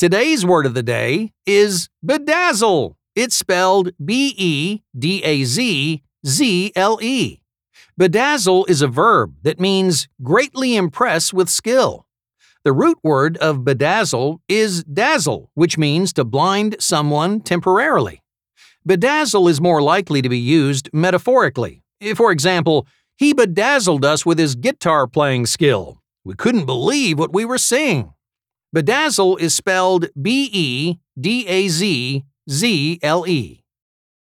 Today's word of the day is bedazzle. It's spelled B E D A Z Z L E. Bedazzle is a verb that means greatly impress with skill. The root word of bedazzle is dazzle, which means to blind someone temporarily. Bedazzle is more likely to be used metaphorically. For example, he bedazzled us with his guitar playing skill. We couldn't believe what we were seeing. Bedazzle is spelled B E D A Z Z L E.